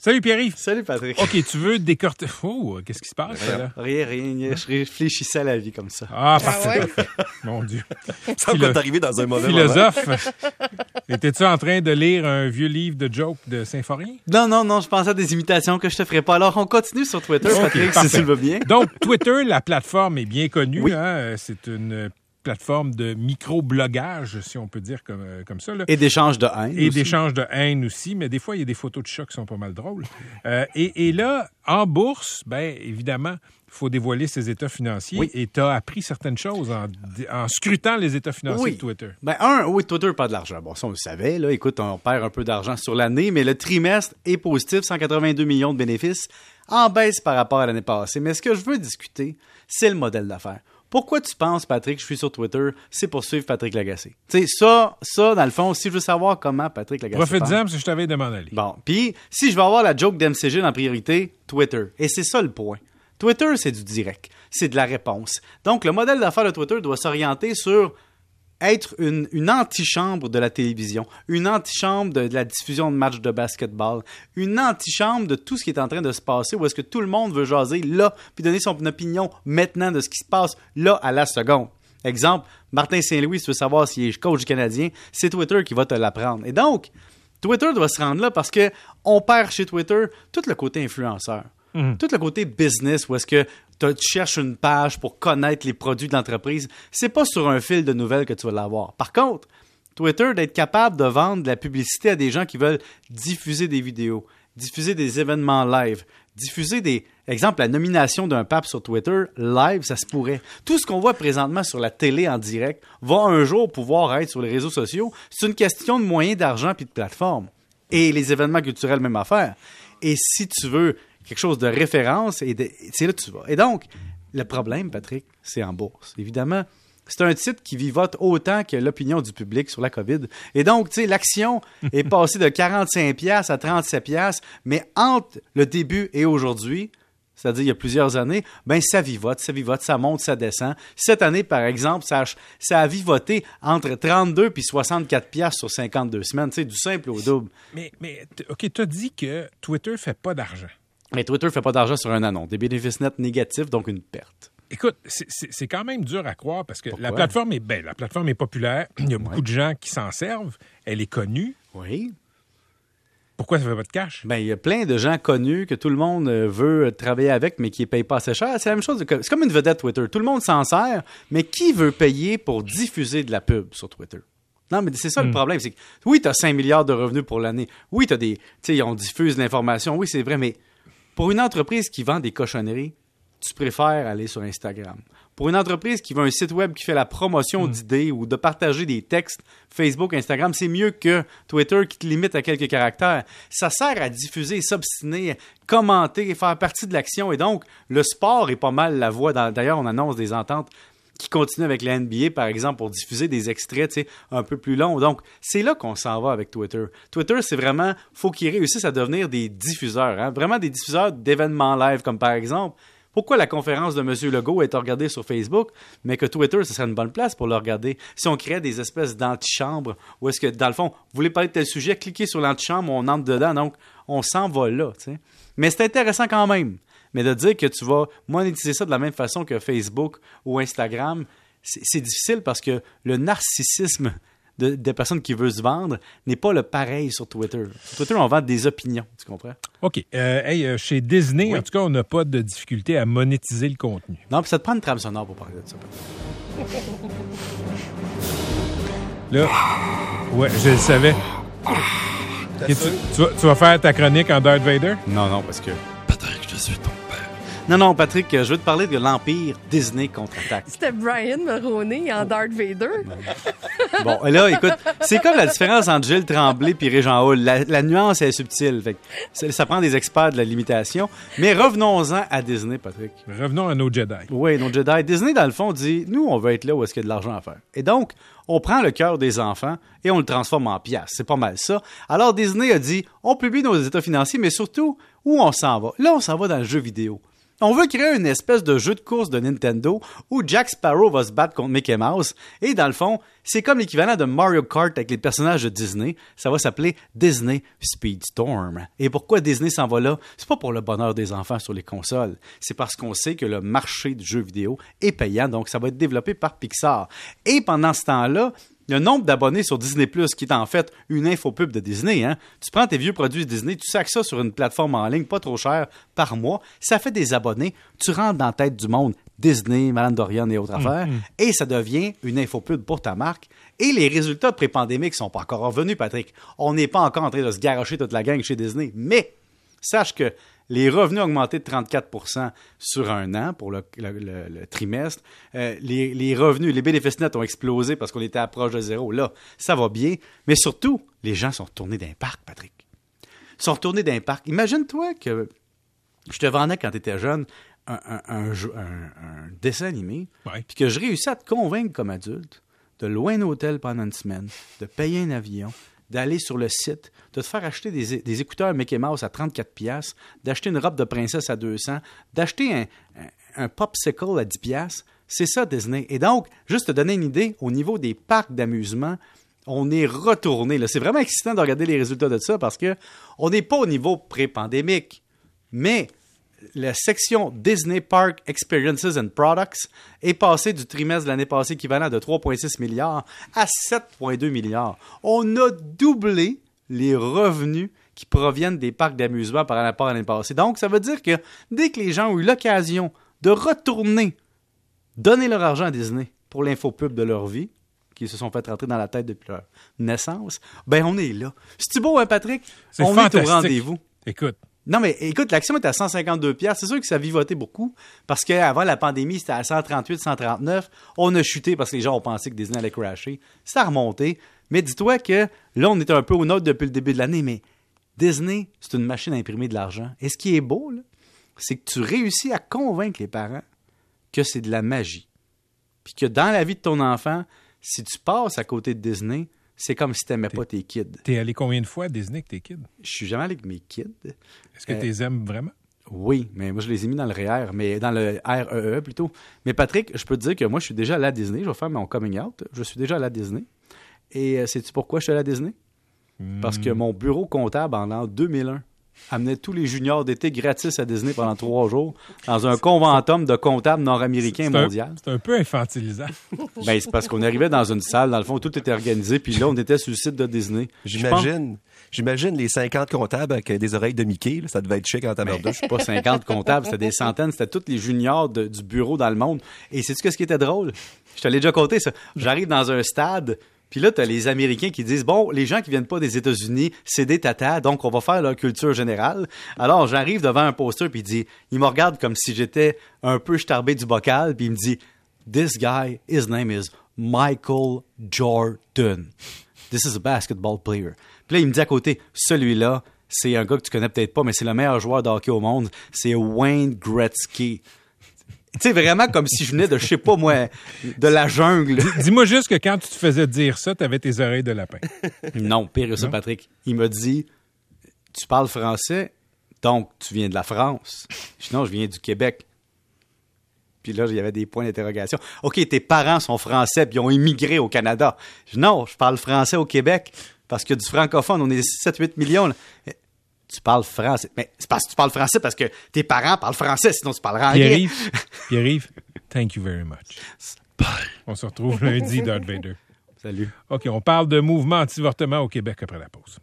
Salut Pierre-Yves. Salut Patrick. OK, tu veux décorter. Oh, qu'est-ce qui se passe là? Rien, rien. Je réfléchissais à la vie comme ça. Ah, parfait. Mon Dieu. Ça va t'arriver dans un mauvais moment. Philosophe. Étais-tu en train de lire un vieux livre de jokes de Saint-Forien? Non, non, non, je pensais à des imitations que je te ferais pas. Alors, on continue sur Twitter, Patrick, si tu le veux bien. Donc, Twitter, la plateforme est bien connue. Hein? C'est une plateforme de micro-blogage, si on peut dire comme, euh, comme ça. Là. Et d'échange de haine. Et d'échange de haine aussi, mais des fois, il y a des photos de chat qui sont pas mal drôles. Euh, et, et, là, en bourse, ben évidemment, il faut dévoiler ses états financiers. Oui. Et tu as appris certaines choses en, en scrutant les états financiers oui. de Twitter. Ben, un, oui, Twitter, pas de l'argent. Bon, ça, on le savait. Là. Écoute, on perd un peu d'argent sur l'année, mais le trimestre est positif, 182 millions de bénéfices, en baisse par rapport à l'année passée. Mais ce que je veux discuter, c'est le modèle d'affaires. Pourquoi tu penses, Patrick, je suis sur Twitter, c'est pour suivre Patrick Lagacé? Tu sais, ça, ça, dans le fond, si je veux savoir comment Patrick Lagacé. Profite-en parce que je t'avais demandé. Bon, puis si je veux avoir la joke d'MCG en priorité, Twitter. Et c'est ça le point. Twitter, c'est du direct. C'est de la réponse. Donc, le modèle d'affaires de Twitter doit s'orienter sur être une, une antichambre de la télévision, une antichambre de, de la diffusion de matchs de basketball, une antichambre de tout ce qui est en train de se passer, où est-ce que tout le monde veut jaser là, puis donner son opinion maintenant de ce qui se passe là à la seconde. Exemple, Martin Saint-Louis, si tu veux savoir s'il est coach canadien, c'est Twitter qui va te l'apprendre. Et donc, Twitter doit se rendre là parce que on perd chez Twitter tout le côté influenceur. Mmh. Tout le côté business, où est-ce que tu cherches une page pour connaître les produits de l'entreprise, c'est pas sur un fil de nouvelles que tu vas l'avoir. Par contre, Twitter, d'être capable de vendre de la publicité à des gens qui veulent diffuser des vidéos, diffuser des événements live, diffuser des... Exemple, la nomination d'un pape sur Twitter, live, ça se pourrait. Tout ce qu'on voit présentement sur la télé en direct va un jour pouvoir être sur les réseaux sociaux. C'est une question de moyens d'argent puis de plateforme. Et les événements culturels, même affaire. Et si tu veux quelque chose de référence, et c'est là que tu vas. Et donc, le problème, Patrick, c'est en bourse. Évidemment, c'est un titre qui vivote autant que l'opinion du public sur la COVID. Et donc, tu sais, l'action est passée de 45 pièces à 37 pièces, mais entre le début et aujourd'hui, c'est-à-dire il y a plusieurs années, ben ça vivote, ça vivote, ça monte, ça descend. Cette année, par exemple, ça a, ça a vivoté entre 32 puis 64 pièces sur 52 semaines, tu sais, du simple au double. Mais, mais OK, tu as dit que Twitter fait pas d'argent. Mais Twitter ne fait pas d'argent sur un annonce. Des bénéfices nets négatifs, donc une perte. Écoute, c'est quand même dur à croire parce que Pourquoi? la plateforme est belle. La plateforme est populaire. Il y a beaucoup Ouais. de gens qui s'en servent. Elle est connue. Oui. Pourquoi ça fait pas de cash? Ben, il y a plein de gens connus que tout le monde euh, veut travailler avec, mais qui ne payent pas assez cher. C'est la même chose. que- C'est comme une vedette Twitter. Tout le monde s'en sert, mais qui veut payer pour diffuser de la pub sur Twitter? Non, mais c'est ça le problème. C'est que, oui, tu as 5 milliards de revenus pour l'année. Oui, tu as des. Tu sais, on diffuse l'information. Oui, c'est vrai, mais pour une entreprise qui vend des cochonneries, tu préfères aller sur Instagram. Pour une entreprise qui veut un site web qui fait la promotion d'idées ou de partager des textes Facebook, Instagram, c'est mieux que Twitter qui te limite à quelques caractères. Ça sert à diffuser, s'obstiner, commenter, faire partie de l'action. Et donc, le sport est pas mal la voie. D'ailleurs, on annonce des ententes qui continuent avec la NBA, par exemple, pour diffuser des extraits un peu plus longs. Donc, c'est là qu'on s'en va avec Twitter. Twitter, c'est vraiment, faut qu'ils réussissent à devenir des diffuseurs, hein, vraiment des diffuseurs d'événements live, comme par exemple, pourquoi la conférence de M. Legault est regardée sur Facebook, mais que Twitter, ce serait une bonne place pour le regarder? Si on crée des espèces d'antichambres, ou est-ce que, dans le fond, vous voulez parler de tel sujet, cliquez sur l'antichambre, on entre dedans, donc on s'en va là, tu sais. Mais c'est intéressant quand même. Mais de dire que tu vas monétiser ça de la même façon que Facebook ou Instagram, c'est difficile parce que le narcissisme de- des personnes qui veulent se vendre n'est pas le pareil sur Twitter. Sur Twitter, on vend des opinions, tu comprends? OK. Euh, hey, euh, chez Disney, Oui. en tout cas, on n'a pas de difficulté à monétiser le contenu. Non, puis ça te prend une trame sonore pour parler de ça. Là, ouais, je le savais. Ok, tu, tu vas, tu vas faire ta chronique en Darth Vader? Non, non, parce que... Patrick, je suis ton. Non, non, Patrick, je veux te parler de l'Empire Disney contre-attaque. C'était Brian Mulroney en Darth Vader. Bon, et là, écoute, c'est comme la différence entre Gilles Tremblay et Régent Hall. La, la nuance est subtile. Fait que ça, ça prend des experts de la limitation. Mais revenons-en à Disney, Patrick. Revenons à nos Jedi. Oui, nos Jedi. Disney, dans le fond, dit nous, on veut être là où est-ce qu'il y a de l'argent à faire. Et donc, on prend le cœur des enfants et on le transforme en pièces. C'est pas mal ça. Alors, Disney a dit on publie nos états financiers, mais surtout, où on s'en va? Là, on s'en va dans le jeu vidéo. On veut créer une espèce de jeu de course de Nintendo où Jack Sparrow va se battre contre Mickey Mouse. Et dans le fond, c'est comme l'équivalent de Mario Kart avec les personnages de Disney. Ça va s'appeler Disney Speedstorm. Et pourquoi Disney s'en va là? C'est pas pour le bonheur des enfants sur les consoles. C'est parce qu'on sait que le marché du jeu vidéo est payant, donc ça va être développé par Pixar. Et pendant ce temps-là, le nombre d'abonnés sur Disney Plus, qui est en fait une infopub de Disney, hein. tu prends tes vieux produits Disney, tu sacs ça sur une plateforme en ligne, pas trop cher par mois, ça fait des abonnés, tu rentres dans la tête du monde Disney, Madame Dorian et autres affaires, et ça devient une infopub pour ta marque. Et les résultats pré-pandémiques sont pas encore revenus, Patrick. On n'est pas encore en train de se garocher toute la gang chez Disney, mais sache que les revenus ont augmenté de 34% sur un an pour le, le- le- le trimestre. Euh, les, les revenus, les bénéfices nets ont explosé parce qu'on était à proche de zéro. Là, ça va bien. Mais surtout, les gens sont retournés d'un parc, Patrick. Ils sont retournés d'un parc. Imagine-toi que je te vendais quand tu étais jeune un, un- un jeu- un- un dessin animé, puis que je réussis à te convaincre comme adulte de louer un hôtel pendant une semaine, de payer un avion, d'aller sur le site, de te faire acheter des, écouteurs Mickey Mouse à 34 pièces, d'acheter une robe de princesse à 200, d'acheter un, popsicle à 10 pièces. C'est ça Disney. Et donc, juste te donner une idée, au niveau des parcs d'amusement, on est retourné. C'est vraiment excitant de regarder les résultats de ça parce que on n'est pas au niveau pré-pandémique. Mais la section Disney Park Experiences and Products est passée du trimestre de l'année passée équivalent de 3,6 milliards à 7,2 milliards. On a doublé les revenus qui proviennent des parcs d'amusement par rapport à l'année passée. Donc, ça veut dire que dès que les gens ont eu l'occasion de retourner donner leur argent à Disney pour l'infopub de leur vie, qui se sont fait rentrer dans la tête depuis leur naissance, ben on est là. C'est-tu beau, hein, Patrick? On est au rendez-vous. Écoute, Non, mais écoute, l'action est à 152 pièces. C'est sûr que ça a vivoté beaucoup parce qu'avant la pandémie, c'était à 138, 139. On a chuté parce que les gens ont pensé que Disney allait crasher. Ça a remonté. Mais dis-toi que là, on était un peu au note depuis le début de l'année, mais Disney, c'est une machine à imprimer de l'argent. Et ce qui est beau, c'est que tu réussis à convaincre les parents que c'est de la magie. Puis que dans la vie de ton enfant, si tu passes à côté de Disney, c'est comme si tu n'aimais pas tes kids. t'es allé combien de fois à Disney avec tes kids? Je suis jamais allé avec mes kids. Est-ce que Euh, tu les aimes vraiment? Oui, mais moi, je les ai mis dans le REER, mais dans le REE plutôt. Mais Patrick, je peux te dire que moi, je suis déjà allé à Disney. Je vais faire mon coming out. Je suis déjà allé à Disney. Et euh, sais-tu pourquoi je suis allé à Disney? Parce que mon bureau comptable, en l'an 2001, amenait tous les juniors d'été gratis à Disney pendant trois jours dans un conventum de comptables nord-américains mondial. C'est un peu infantilisant. Ben, c'est parce qu'on arrivait dans une salle, dans le fond, tout était organisé, puis là, on était sur le site de Disney. Je J'imagine. J'imagine les 50 comptables avec des oreilles de Mickey. là, ça devait être chic en tabarnouche. pas 50 comptables, c'était des centaines, c'était tous les juniors de- du bureau dans le monde. Et c'est ce qui était drôle? Je te l'ai déjà conté, ça. J'arrive dans un stade, puis là, t'as les Américains qui disent, bon, les gens qui viennent pas des États-Unis, c'est des tatas, donc on va faire leur culture générale. Alors, j'arrive devant un poster, puis il dit, il me regarde comme si j'étais un peu starbé du bocal, puis il me dit, this guy, his name is Michael Jordan. This is a basketball player. Puis là, il me dit à côté, celui-là, c'est un gars que tu connais peut-être pas, mais c'est le meilleur joueur de hockey au monde. C'est Wayne Gretzky. Tu sais, vraiment comme si je venais de, je sais pas moi, de la jungle. Dis-moi juste que quand tu te faisais dire ça, tu avais tes oreilles de lapin. Non, pire que ça, Patrick. Il m'a dit, tu parles français, donc tu viens de la France. Je dis, non, je viens du Québec. Puis là, il y avait des points d'interrogation. OK, tes parents sont français puis ils ont immigré au Canada. Je dis, non, je parle français au Québec parce que du francophone, on est 7-8 millions. là. Tu parles français. Mais c'est parce que tu parles français parce que tes parents parlent français, sinon tu parleras anglais. Pierre-Yves, Pierre-Yves, thank you very much. On se retrouve lundi, Darth Vader. Salut. OK, on parle de mouvement anti-avortement au Québec après la pause.